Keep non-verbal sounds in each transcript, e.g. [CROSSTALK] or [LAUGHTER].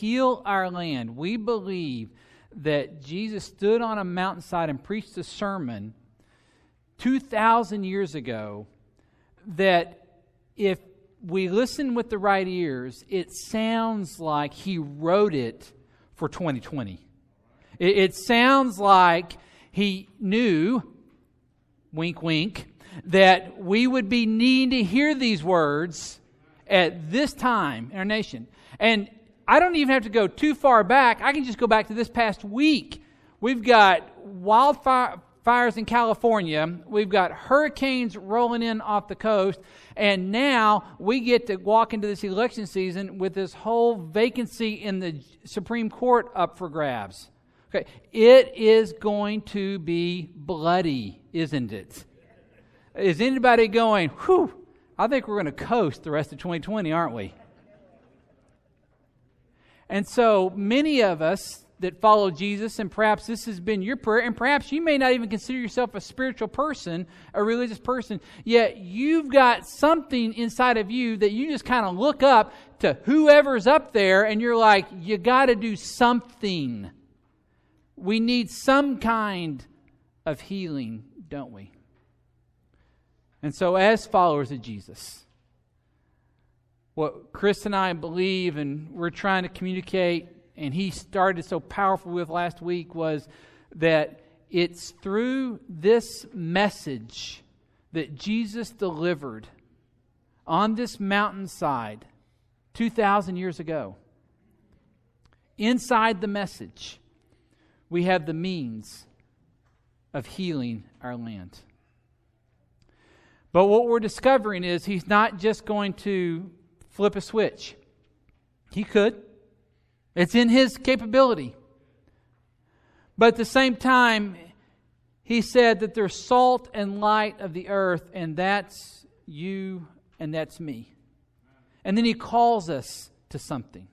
heal our land. We believe that Jesus stood on a mountainside and preached a sermon 2,000 years ago that if we listen with the right ears, it sounds like he wrote it for 2020. It, it sounds like he knew, wink, wink, that we would be needing to hear these words at this time in our nation. And I don't even have to go too far back. I can just go back to this past week. We've got wildfires in California. We've got hurricanes rolling in off the coast. And now we get to walk into this election season with this whole vacancy in the Supreme Court up for grabs. Okay, it is going to be bloody, isn't it? Is anybody going, whew, I think we're going to coast the rest of 2020, aren't we? And so many of us that follow Jesus, and perhaps this has been your prayer, and perhaps you may not even consider yourself a spiritual person, a religious person, yet you've got something inside of you that you just kind of look up to whoever's up there, and you're like, you got to do something. We need some kind of healing, don't we? And so, as followers of Jesus, what Chris and I believe and we're trying to communicate, and he started so powerful with last week, was that it's through this message that Jesus delivered on this mountainside 2,000 years ago. Inside the message, we have the means of healing our land. But what we're discovering is he's not just going to flip a switch. He could, it's in his capability. But at the same time, he said that there's salt and light of the earth, and that's you and that's me. And then he calls us to something.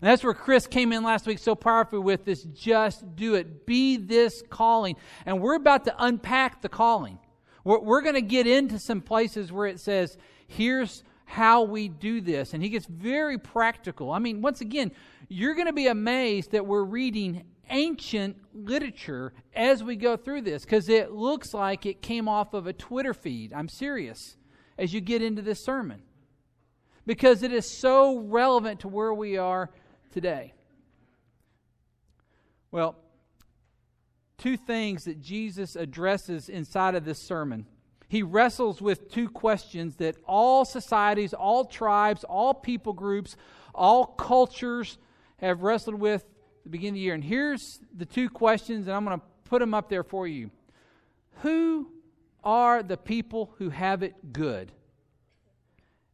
And that's where Chris came in last week so powerfully with this just do it. Be this calling. And we're about to unpack the calling. We're, we're going to get into some places where it says, here's how we do this. And he gets very practical. I mean, once again, you're going to be amazed that we're reading ancient literature as we go through this because it looks like it came off of a Twitter feed. I'm serious as you get into this sermon because it is so relevant to where we are today. Well, two things that Jesus addresses inside of this sermon. He wrestles with two questions that all societies, all tribes, all people groups, all cultures have wrestled with the beginning of the year. And here's the two questions, and I'm going to put them up there for you. Who are the people who have it good?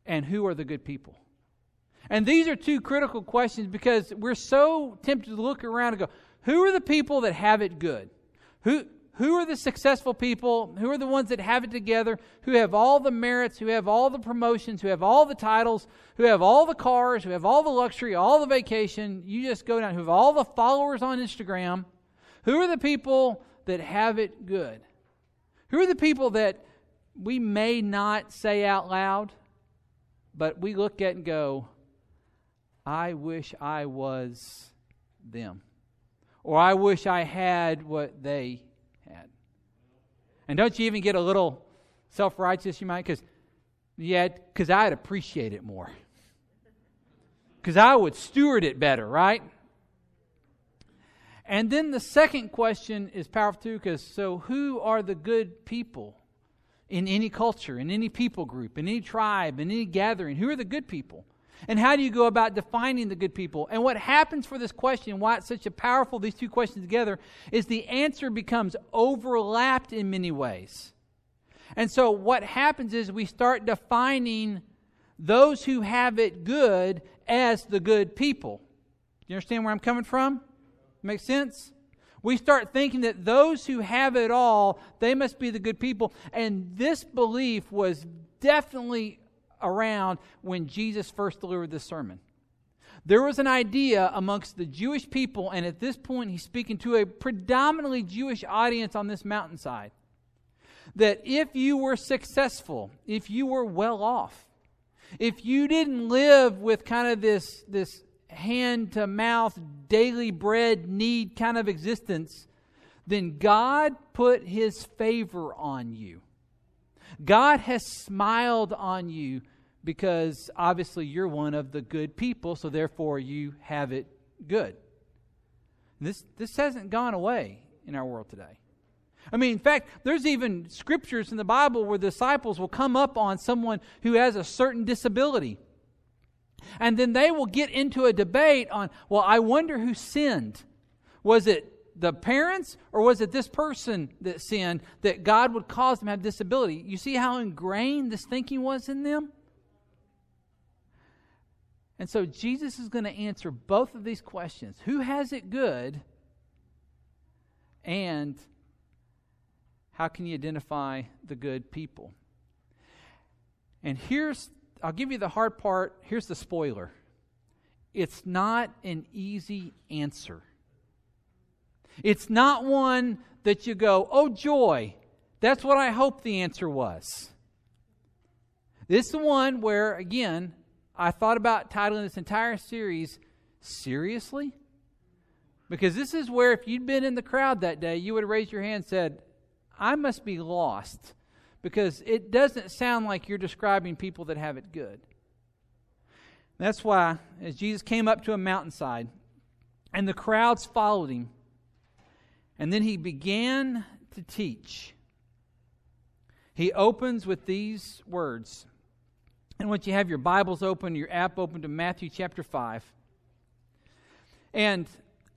And who are the good people? And these are two critical questions because we're so tempted to look around and go, who are the people that have it good? Who, who are the successful people? Who are the ones that have it together? Who have all the merits? Who have all the promotions? Who have all the titles? Who have all the cars? Who have all the luxury? All the vacation? You just go down. Who have all the followers on Instagram? Who are the people that have it good? Who are the people that we may not say out loud, but we look at and go, I wish I was them or I wish I had what they. And don't you even get a little self righteous, you might? Because, yeah, because I'd appreciate it more. Because I would steward it better, right? And then the second question is powerful too, because so who are the good people in any culture, in any people group, in any tribe, in any gathering? Who are the good people? And how do you go about defining the good people? And what happens for this question, why it's such a powerful, these two questions together, is the answer becomes overlapped in many ways. And so what happens is we start defining those who have it good as the good people. You understand where I'm coming from? Make sense? We start thinking that those who have it all, they must be the good people. And this belief was definitely around when Jesus first delivered this sermon. There was an idea amongst the Jewish people, and at this point, he's speaking to a predominantly Jewish audience on this mountainside, that if you were successful, if you were well off, if you didn't live with kind of this, this hand to mouth, daily bread need kind of existence, then God put his favor on you. God has smiled on you because obviously you're one of the good people, so therefore you have it good. This, this hasn't gone away in our world today. I mean, in fact, there's even scriptures in the Bible where disciples will come up on someone who has a certain disability. And then they will get into a debate on, well, I wonder who sinned. Was it the parents or was it this person that sinned that God would cause them to have disability? You see how ingrained this thinking was in them? And so Jesus is going to answer both of these questions who has it good? And how can you identify the good people? And here's, I'll give you the hard part. Here's the spoiler it's not an easy answer. It's not one that you go, oh, joy. That's what I hope the answer was. This is the one where, again, I thought about titling this entire series, Seriously? Because this is where, if you'd been in the crowd that day, you would have raised your hand and said, I must be lost. Because it doesn't sound like you're describing people that have it good. That's why, as Jesus came up to a mountainside and the crowds followed him, and then he began to teach, he opens with these words and once you have your Bibles open, your app open to Matthew chapter 5. And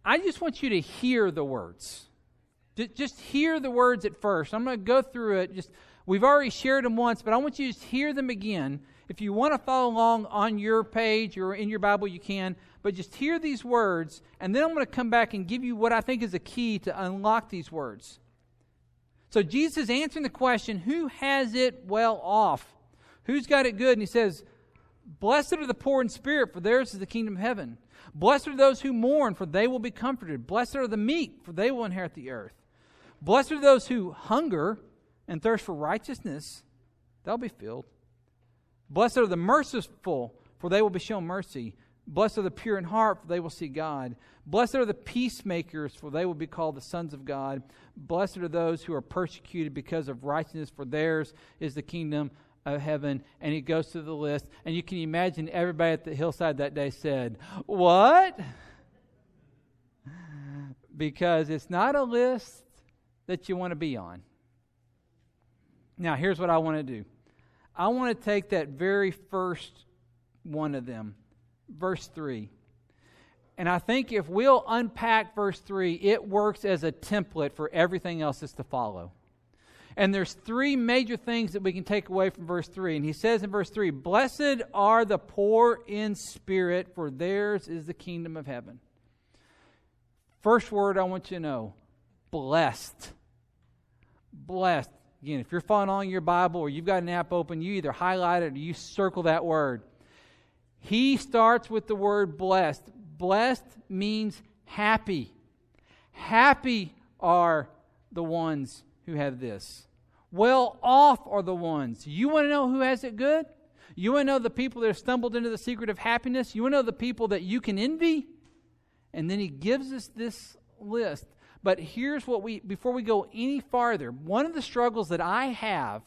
I just want you to hear the words. Just hear the words at first. I'm going to go through it. Just we've already shared them once, but I want you to just hear them again. If you want to follow along on your page or in your Bible, you can. But just hear these words, and then I'm going to come back and give you what I think is a key to unlock these words. So Jesus is answering the question, who has it well off? Who's got it good? And he says, Blessed are the poor in spirit, for theirs is the kingdom of heaven. Blessed are those who mourn, for they will be comforted. Blessed are the meek, for they will inherit the earth. Blessed are those who hunger and thirst for righteousness, they'll be filled. Blessed are the merciful, for they will be shown mercy. Blessed are the pure in heart, for they will see God. Blessed are the peacemakers, for they will be called the sons of God. Blessed are those who are persecuted because of righteousness, for theirs is the kingdom of heaven, and he goes through the list. And you can imagine everybody at the hillside that day said, What? Because it's not a list that you want to be on. Now, here's what I want to do I want to take that very first one of them, verse 3. And I think if we'll unpack verse 3, it works as a template for everything else that's to follow. And there's three major things that we can take away from verse 3. And he says in verse 3 Blessed are the poor in spirit, for theirs is the kingdom of heaven. First word I want you to know blessed. Blessed. Again, if you're following your Bible or you've got an app open, you either highlight it or you circle that word. He starts with the word blessed. Blessed means happy. Happy are the ones who have this. Well off are the ones. You want to know who has it good? You want to know the people that have stumbled into the secret of happiness? You want to know the people that you can envy? And then he gives us this list. But here's what we, before we go any farther, one of the struggles that I have,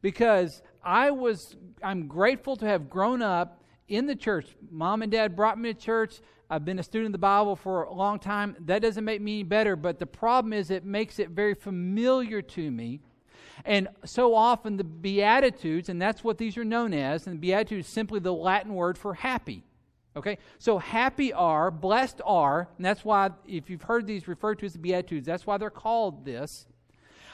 because I was, I'm grateful to have grown up in the church. Mom and dad brought me to church. I've been a student of the Bible for a long time. That doesn't make me any better, but the problem is it makes it very familiar to me. And so often the Beatitudes, and that's what these are known as, and Beatitudes is simply the Latin word for happy. Okay? So happy are, blessed are, and that's why, if you've heard these referred to as the Beatitudes, that's why they're called this.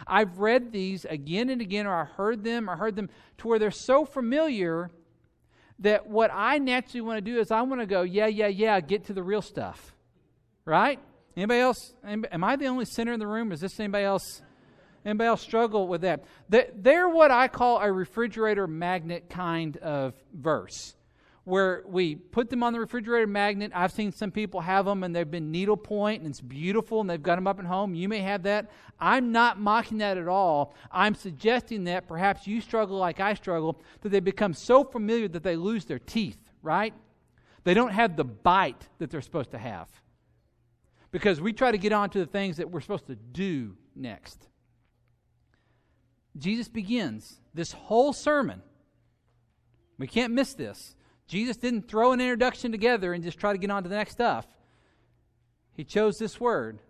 I've read these again and again, or I heard them, or heard them to where they're so familiar that what I naturally want to do is I want to go, yeah, yeah, yeah, get to the real stuff. Right? Anybody else? Am I the only sinner in the room? Is this anybody else? Anybody else struggle with that? They're what I call a refrigerator magnet kind of verse, where we put them on the refrigerator magnet. I've seen some people have them and they've been needlepoint and it's beautiful and they've got them up at home. You may have that. I'm not mocking that at all. I'm suggesting that perhaps you struggle like I struggle, that they become so familiar that they lose their teeth, right? They don't have the bite that they're supposed to have. Because we try to get on to the things that we're supposed to do next. Jesus begins this whole sermon. We can't miss this. Jesus didn't throw an introduction together and just try to get on to the next stuff. He chose this word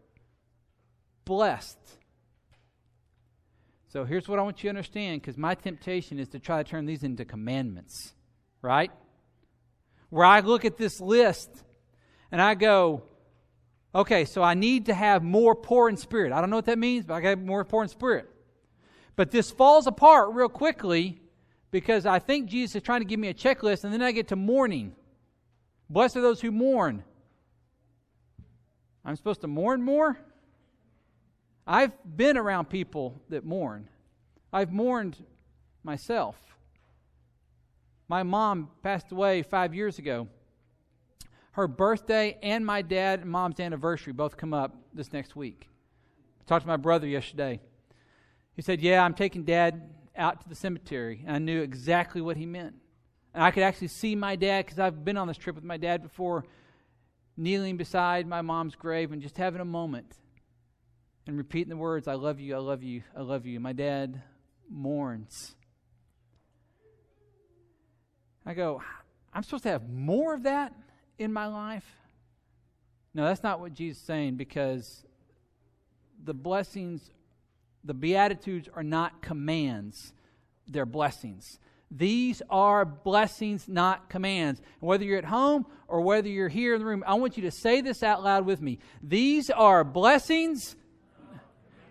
blessed. So here's what I want you to understand because my temptation is to try to turn these into commandments, right? Where I look at this list and I go, okay, so I need to have more poor in spirit. I don't know what that means, but I got more poor in spirit. But this falls apart real quickly because I think Jesus is trying to give me a checklist, and then I get to mourning. Blessed are those who mourn. I'm supposed to mourn more? I've been around people that mourn. I've mourned myself. My mom passed away five years ago. Her birthday and my dad and mom's anniversary both come up this next week. I talked to my brother yesterday. He said, Yeah, I'm taking dad out to the cemetery. And I knew exactly what he meant. And I could actually see my dad, because I've been on this trip with my dad before, kneeling beside my mom's grave and just having a moment and repeating the words, I love you, I love you, I love you. My dad mourns. I go, I'm supposed to have more of that in my life? No, that's not what Jesus is saying because the blessings the Beatitudes are not commands, they're blessings. These are blessings, not commands. And whether you're at home or whether you're here in the room, I want you to say this out loud with me. These are blessings.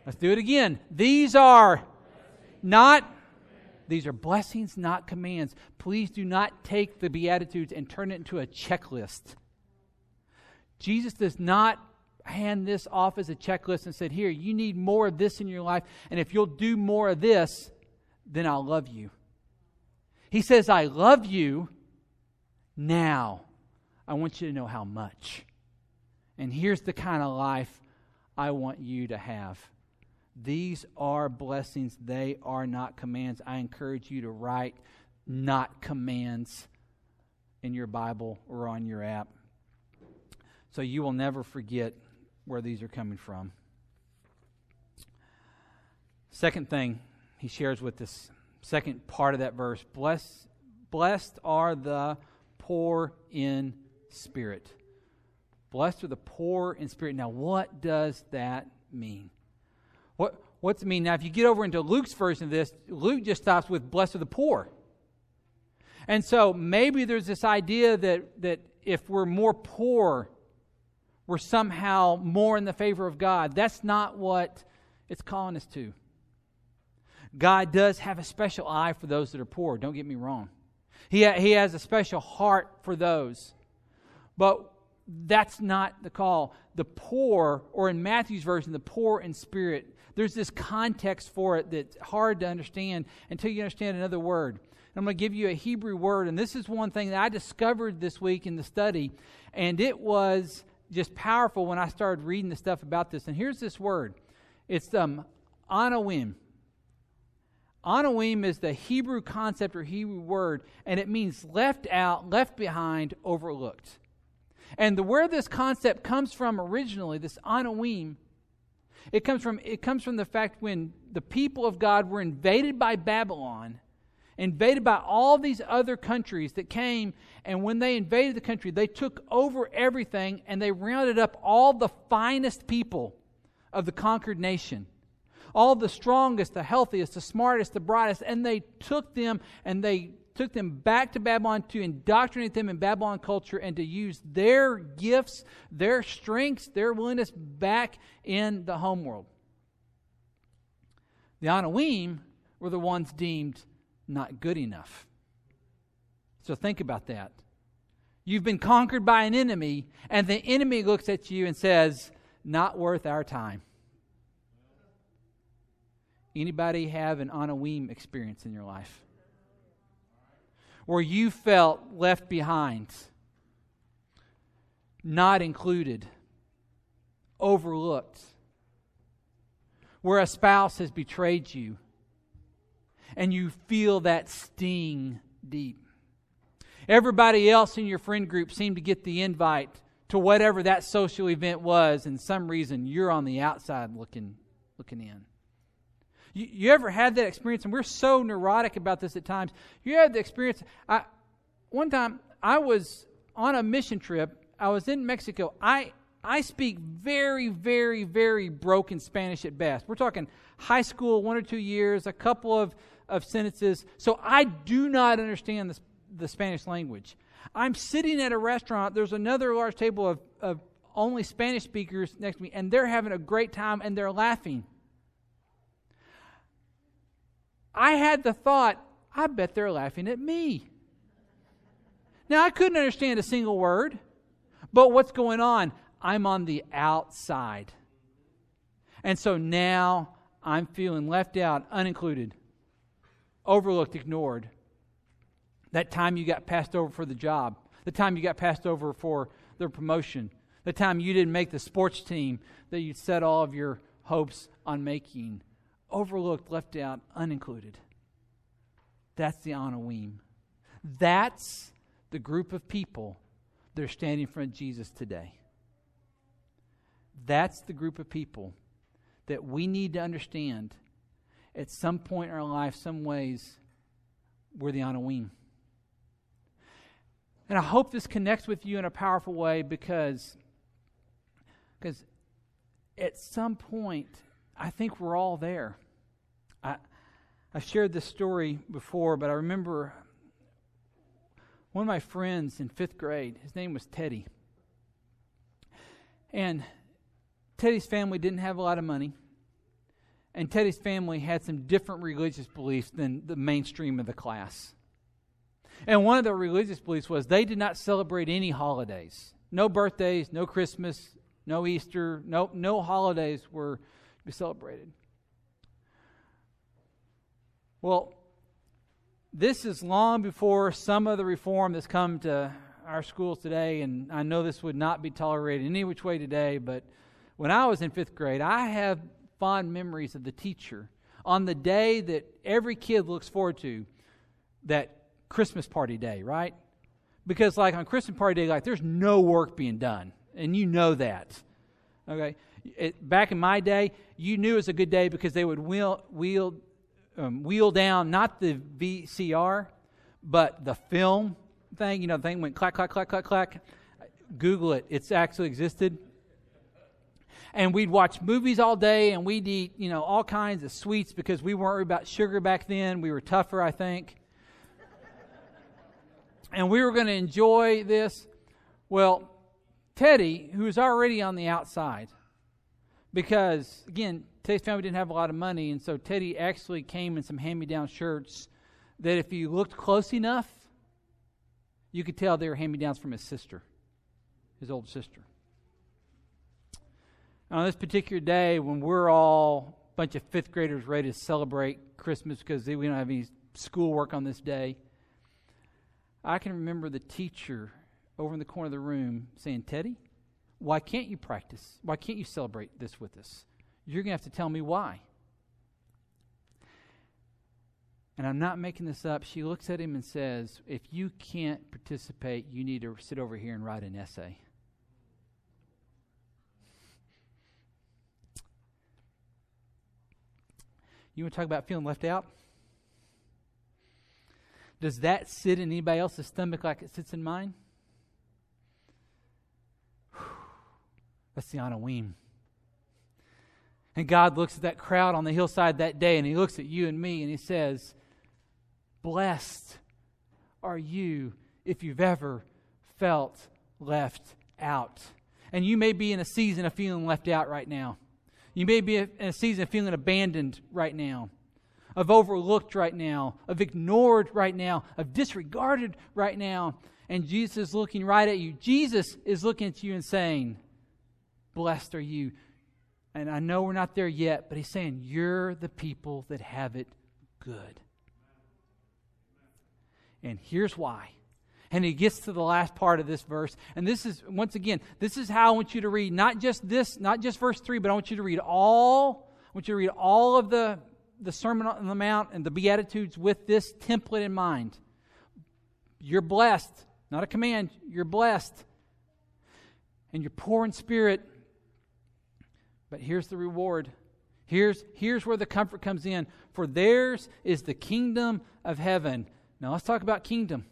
Let's do it again. These are not these are blessings, not commands. Please do not take the Beatitudes and turn it into a checklist. Jesus does not hand this off as a checklist and said, Here, you need more of this in your life. And if you'll do more of this, then I'll love you. He says, I love you now. I want you to know how much. And here's the kind of life I want you to have. These are blessings, they are not commands. I encourage you to write not commands in your Bible or on your app so you will never forget where these are coming from. Second thing he shares with this second part of that verse blessed, blessed are the poor in spirit. Blessed are the poor in spirit. Now, what does that mean? What, what's it mean? Now, if you get over into Luke's version of this, Luke just stops with blessed are the poor. And so maybe there's this idea that, that if we're more poor we're somehow more in the favor of God. That's not what it's calling us to. God does have a special eye for those that are poor, don't get me wrong. He, ha- he has a special heart for those. But that's not the call. The poor, or in Matthew's version, the poor in spirit, there's this context for it that's hard to understand until you understand another word. I'm going to give you a Hebrew word, and this is one thing that I discovered this week in the study, and it was just powerful when I started reading the stuff about this. And here's this word it's um, anawim. Anawim is the Hebrew concept or Hebrew word, and it means left out, left behind, overlooked. And the where this concept comes from originally, this anawim, it comes from it comes from the fact when the people of God were invaded by Babylon invaded by all these other countries that came. And when they invaded the country, they took over everything and they rounded up all the finest people of the conquered nation. All the strongest, the healthiest, the smartest, the brightest. And they took them and they took them back to Babylon to indoctrinate them in Babylon culture and to use their gifts, their strengths, their willingness back in the homeworld. The Anawim were the ones deemed not good enough. So think about that. You've been conquered by an enemy, and the enemy looks at you and says, Not worth our time. Anybody have an Anawim experience in your life? Where you felt left behind, not included, overlooked, where a spouse has betrayed you and you feel that sting deep. Everybody else in your friend group seemed to get the invite to whatever that social event was, and some reason you're on the outside looking looking in. You, you ever had that experience? And we're so neurotic about this at times. You had the experience. I, one time I was on a mission trip. I was in Mexico. I I speak very, very, very broken Spanish at best. We're talking high school, one or two years, a couple of, of sentences. So I do not understand the, the Spanish language. I'm sitting at a restaurant. There's another large table of, of only Spanish speakers next to me, and they're having a great time and they're laughing. I had the thought, I bet they're laughing at me. Now, I couldn't understand a single word, but what's going on? I'm on the outside. And so now I'm feeling left out, unincluded, overlooked, ignored. That time you got passed over for the job, the time you got passed over for the promotion, the time you didn't make the sports team that you set all of your hopes on making. Overlooked, left out, unincluded. That's the Anawim. That's the group of people that are standing in front of Jesus today. That's the group of people that we need to understand at some point in our life, some ways, we're the Anawim. And I hope this connects with you in a powerful way because, because at some point, I think we're all there. I, I've shared this story before, but I remember one of my friends in fifth grade, his name was Teddy. And Teddy's family didn't have a lot of money. And Teddy's family had some different religious beliefs than the mainstream of the class. And one of their religious beliefs was they did not celebrate any holidays. No birthdays, no Christmas, no Easter, no, no holidays were to be celebrated. Well, this is long before some of the reform that's come to our schools today, and I know this would not be tolerated any which way today, but when I was in fifth grade, I have fond memories of the teacher on the day that every kid looks forward to, that Christmas party day, right? Because, like, on Christmas party day, like, there's no work being done, and you know that. Okay? It, back in my day, you knew it was a good day because they would wheel, wheel, um, wheel down not the VCR, but the film thing. You know, the thing went clack, clack, clack, clack, clack. Google it. It's actually existed and we'd watch movies all day and we'd eat, you know, all kinds of sweets because we weren't about sugar back then. We were tougher, I think. [LAUGHS] and we were going to enjoy this. Well, Teddy, who was already on the outside, because, again, Teddy's family didn't have a lot of money, and so Teddy actually came in some hand me down shirts that if you looked close enough, you could tell they were hand me downs from his sister, his old sister on this particular day when we're all a bunch of fifth graders ready to celebrate Christmas because we don't have any schoolwork on this day, I can remember the teacher over in the corner of the room saying, Teddy, why can't you practice? Why can't you celebrate this with us? You're going to have to tell me why. And I'm not making this up. She looks at him and says, If you can't participate, you need to sit over here and write an essay. You want to talk about feeling left out? Does that sit in anybody else's stomach like it sits in mine? [SIGHS] That's the Anawim. And God looks at that crowd on the hillside that day and He looks at you and me and He says, Blessed are you if you've ever felt left out. And you may be in a season of feeling left out right now. You may be in a season of feeling abandoned right now, of overlooked right now, of ignored right now, of disregarded right now. And Jesus is looking right at you. Jesus is looking at you and saying, Blessed are you. And I know we're not there yet, but he's saying, You're the people that have it good. And here's why and he gets to the last part of this verse. And this is, once again, this is how I want you to read not just this, not just verse 3, but I want you to read all, I want you to read all of the, the Sermon on the Mount and the Beatitudes with this template in mind. You're blessed. not a command. You're blessed. And you're poor in spirit. But here's the reward. Here's, here's where the comfort comes in. For theirs is the kingdom of heaven. Now let's talk about kingdom.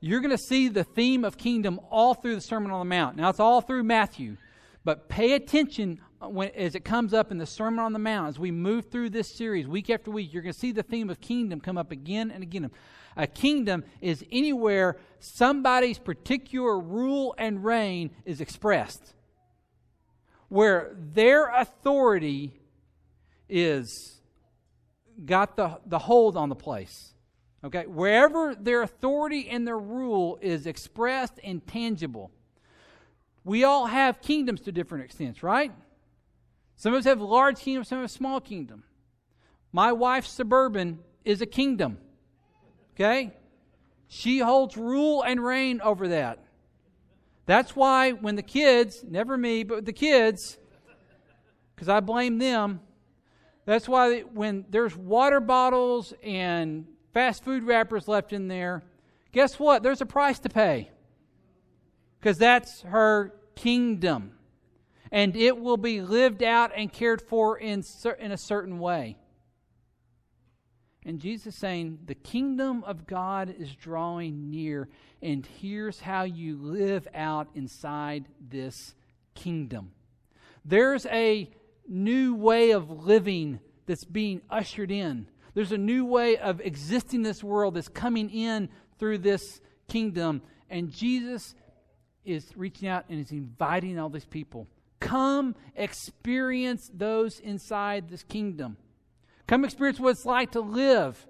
You're going to see the theme of kingdom all through the Sermon on the Mount. Now it's all through Matthew. But pay attention uh, when, as it comes up in the Sermon on the Mount, as we move through this series week after week, you're going to see the theme of kingdom come up again and again. A kingdom is anywhere somebody's particular rule and reign is expressed, where their authority is got the, the hold on the place. Okay? Wherever their authority and their rule is expressed and tangible. We all have kingdoms to different extents, right? Some of us have large kingdoms, some have small kingdom. My wife's suburban is a kingdom. Okay? She holds rule and reign over that. That's why when the kids, never me, but the kids, because I blame them, that's why when there's water bottles and fast food wrappers left in there, guess what? There's a price to pay. Because that's her kingdom and it will be lived out and cared for in, in a certain way. And Jesus saying, The kingdom of God is drawing near, and here's how you live out inside this kingdom. There's a new way of living that's being ushered in. There's a new way of existing in this world that's coming in through this kingdom. And Jesus is reaching out and is inviting all these people Come experience those inside this kingdom. Come experience what it's like to live.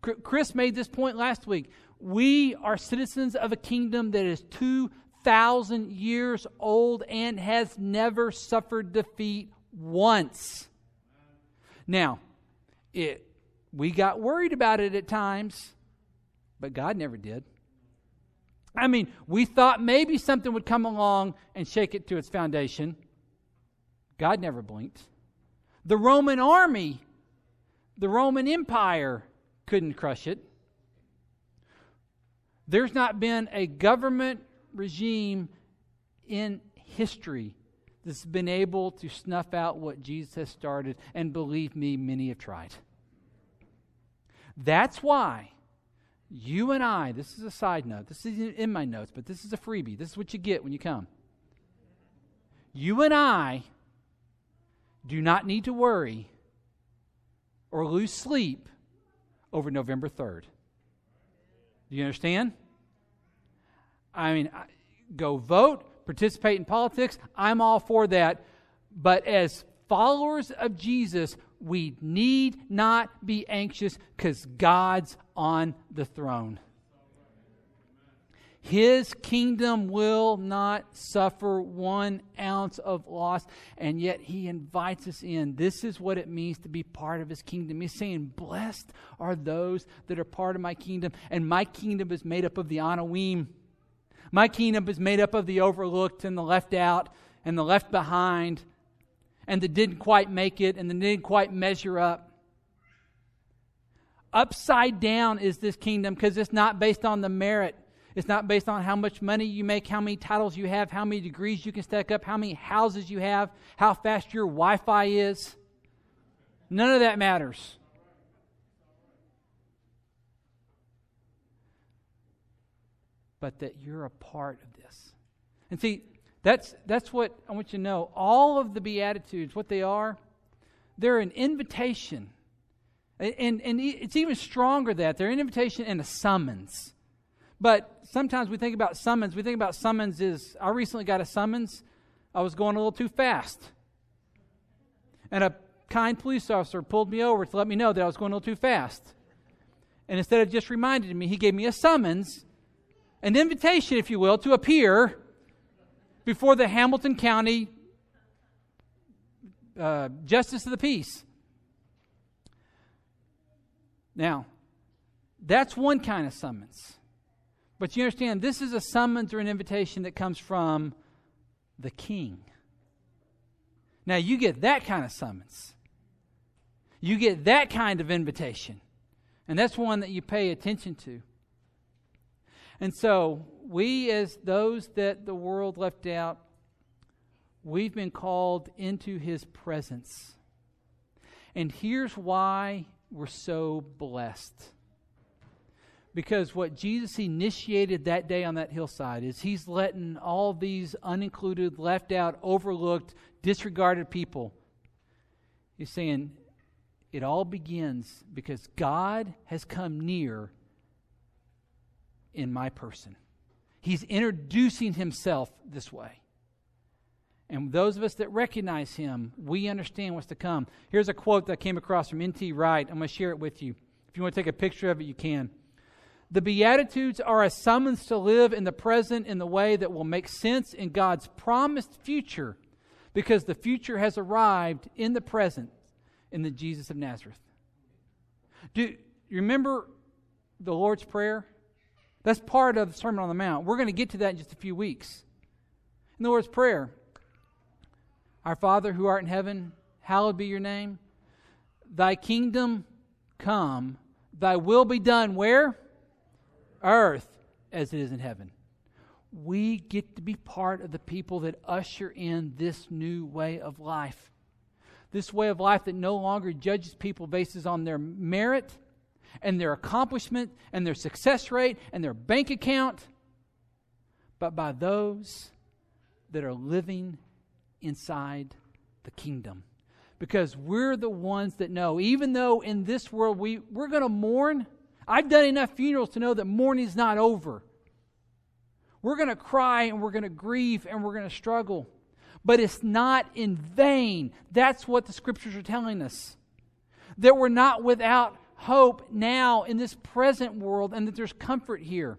Chris made this point last week. We are citizens of a kingdom that is 2,000 years old and has never suffered defeat once. Now, it, we got worried about it at times, but God never did. I mean, we thought maybe something would come along and shake it to its foundation. God never blinked. The Roman army, the Roman Empire couldn't crush it. There's not been a government regime in history that's been able to snuff out what Jesus has started, and believe me, many have tried. That's why you and I, this is a side note, this isn't in my notes, but this is a freebie. This is what you get when you come. You and I do not need to worry or lose sleep over November 3rd. Do you understand? I mean, go vote, participate in politics. I'm all for that. But as followers of Jesus, we need not be anxious because God's on the throne. His kingdom will not suffer one ounce of loss, and yet He invites us in. This is what it means to be part of His kingdom. He's saying, Blessed are those that are part of my kingdom, and my kingdom is made up of the Anawim. My kingdom is made up of the overlooked and the left out and the left behind and that didn't quite make it and that didn't quite measure up. Upside down is this kingdom because it's not based on the merit. It's not based on how much money you make, how many titles you have, how many degrees you can stack up, how many houses you have, how fast your Wi Fi is. None of that matters. But that you're a part of this. And see, that's, that's what I want you to know. All of the Beatitudes, what they are, they're an invitation. And, and it's even stronger that they're an invitation and a summons. But sometimes we think about summons. We think about summons is I recently got a summons. I was going a little too fast. And a kind police officer pulled me over to let me know that I was going a little too fast. And instead of just reminding me, he gave me a summons, an invitation, if you will, to appear before the Hamilton County uh, Justice of the Peace. Now, that's one kind of summons. But you understand, this is a summons or an invitation that comes from the king. Now, you get that kind of summons. You get that kind of invitation. And that's one that you pay attention to. And so, we, as those that the world left out, we've been called into his presence. And here's why we're so blessed. Because what Jesus initiated that day on that hillside is he's letting all these unincluded, left out, overlooked, disregarded people. He's saying it all begins because God has come near in my person. He's introducing himself this way. And those of us that recognize him, we understand what's to come. Here's a quote that came across from N.T. Wright. I'm going to share it with you. If you want to take a picture of it, you can. The Beatitudes are a summons to live in the present in the way that will make sense in God's promised future because the future has arrived in the present in the Jesus of Nazareth. Do you remember the Lord's Prayer? That's part of the Sermon on the Mount. We're going to get to that in just a few weeks. In the Lord's Prayer, Our Father who art in heaven, hallowed be your name. Thy kingdom come, thy will be done where? Earth as it is in heaven. We get to be part of the people that usher in this new way of life. This way of life that no longer judges people based on their merit and their accomplishment and their success rate and their bank account, but by those that are living inside the kingdom. Because we're the ones that know, even though in this world we, we're going to mourn, I've done enough funerals to know that mourning's not over. We're going to cry and we're going to grieve and we're going to struggle. But it's not in vain. That's what the scriptures are telling us. That we're not without hope now in this present world and that there's comfort here.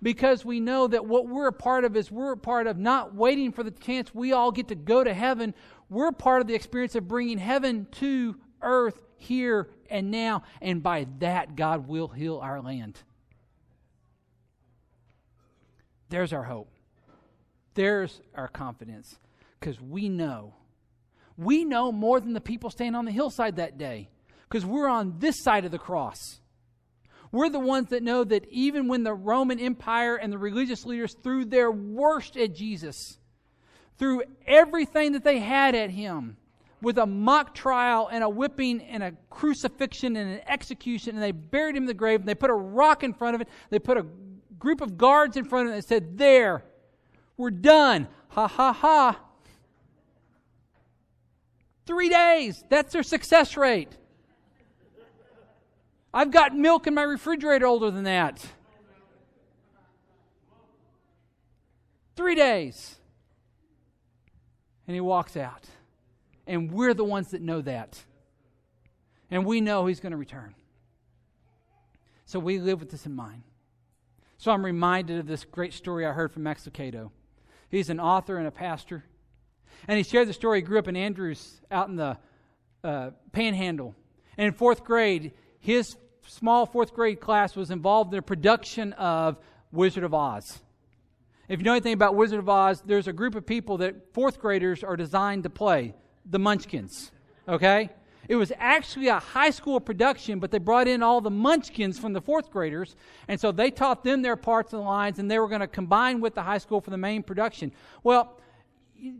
Because we know that what we're a part of is we're a part of not waiting for the chance we all get to go to heaven. We're part of the experience of bringing heaven to earth here and now. And by that, God will heal our land. There's our hope. There's our confidence. Because we know. We know more than the people standing on the hillside that day because we're on this side of the cross. We're the ones that know that even when the Roman Empire and the religious leaders threw their worst at Jesus, threw everything that they had at him, with a mock trial and a whipping and a crucifixion and an execution, and they buried him in the grave, and they put a rock in front of it, they put a group of guards in front of it, and said, There, we're done. Ha ha ha. Three days. That's their success rate. I've got milk in my refrigerator older than that. Three days. And he walks out. And we're the ones that know that. And we know he's going to return. So we live with this in mind. So I'm reminded of this great story I heard from Max Lucado. He's an author and a pastor. And he shared the story. He grew up in Andrews out in the uh, panhandle. And in fourth grade, his small fourth grade class was involved in a production of Wizard of Oz. If you know anything about Wizard of Oz, there's a group of people that fourth graders are designed to play the Munchkins. Okay? It was actually a high school production, but they brought in all the munchkins from the fourth graders, and so they taught them their parts and lines, and they were going to combine with the high school for the main production. Well,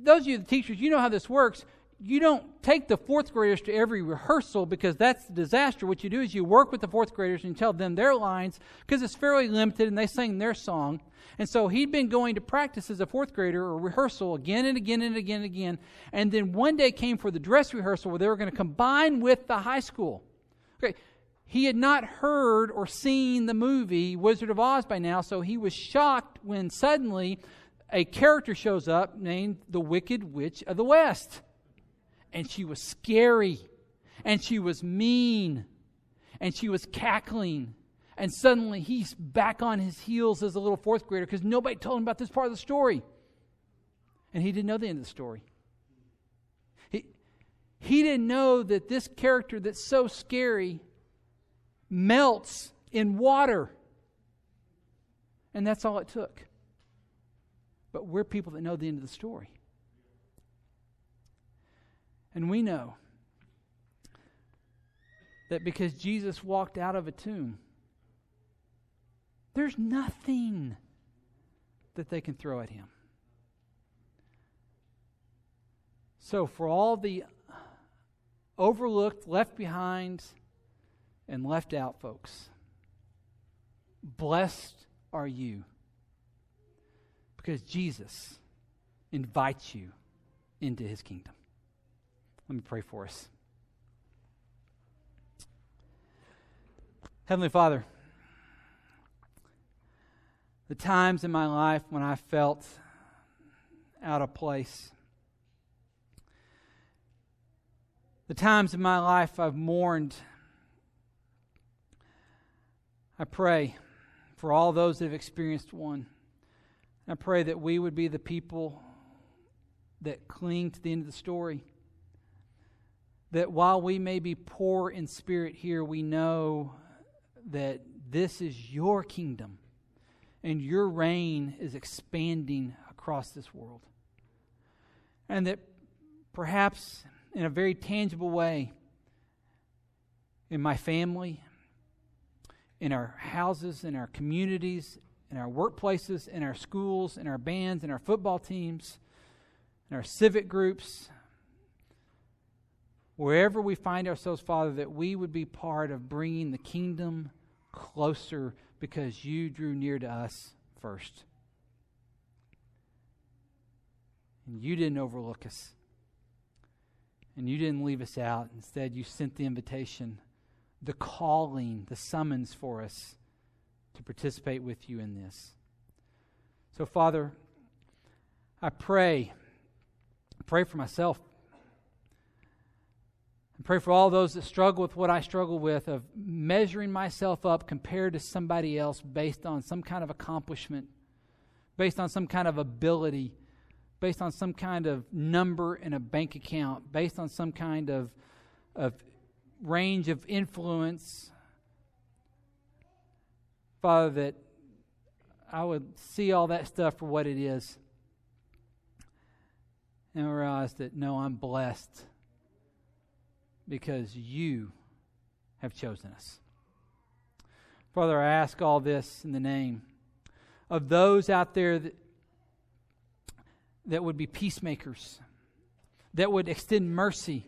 those of you the teachers, you know how this works you don't take the fourth graders to every rehearsal because that's the disaster. What you do is you work with the fourth graders and tell them their lines because it's fairly limited and they sing their song. And so he'd been going to practice as a fourth grader or rehearsal again and again and again and again. And then one day came for the dress rehearsal where they were going to combine with the high school. Okay. He had not heard or seen the movie Wizard of Oz by now, so he was shocked when suddenly a character shows up named the Wicked Witch of the West and she was scary and she was mean and she was cackling. And suddenly he's back on his heels as a little fourth grader because nobody told him about this part of the story. And he didn't know the end of the story. He, he didn't know that this character that's so scary melts in water. And that's all it took. But we're people that know the end of the story. And we know that because Jesus walked out of a tomb, There's nothing that they can throw at him. So, for all the overlooked, left behind, and left out folks, blessed are you because Jesus invites you into his kingdom. Let me pray for us. Heavenly Father, the times in my life when I felt out of place, the times in my life I've mourned, I pray for all those that have experienced one. I pray that we would be the people that cling to the end of the story. That while we may be poor in spirit here, we know that this is your kingdom and your reign is expanding across this world. And that perhaps in a very tangible way, in my family, in our houses, in our communities, in our workplaces, in our schools, in our bands, in our football teams, in our civic groups, wherever we find ourselves, Father, that we would be part of bringing the kingdom closer because you drew near to us first. And you didn't overlook us. And you didn't leave us out. Instead, you sent the invitation, the calling, the summons for us to participate with you in this. So, Father, I pray, I pray for myself pray for all those that struggle with what I struggle with of measuring myself up compared to somebody else based on some kind of accomplishment, based on some kind of ability, based on some kind of number in a bank account, based on some kind of, of range of influence. Father, that I would see all that stuff for what it is and realize that no, I'm blessed because you have chosen us. Father, I ask all this in the name of those out there that, that would be peacemakers, that would extend mercy,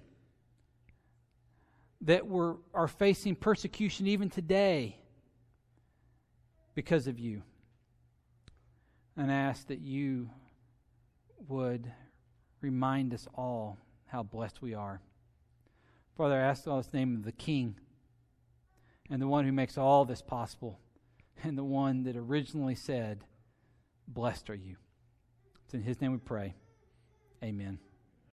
that were, are facing persecution even today because of you. And I ask that you would remind us all how blessed we are. Father, I ask all this name of the King and the one who makes all this possible and the one that originally said, Blessed are you. It's in his name we pray. Amen.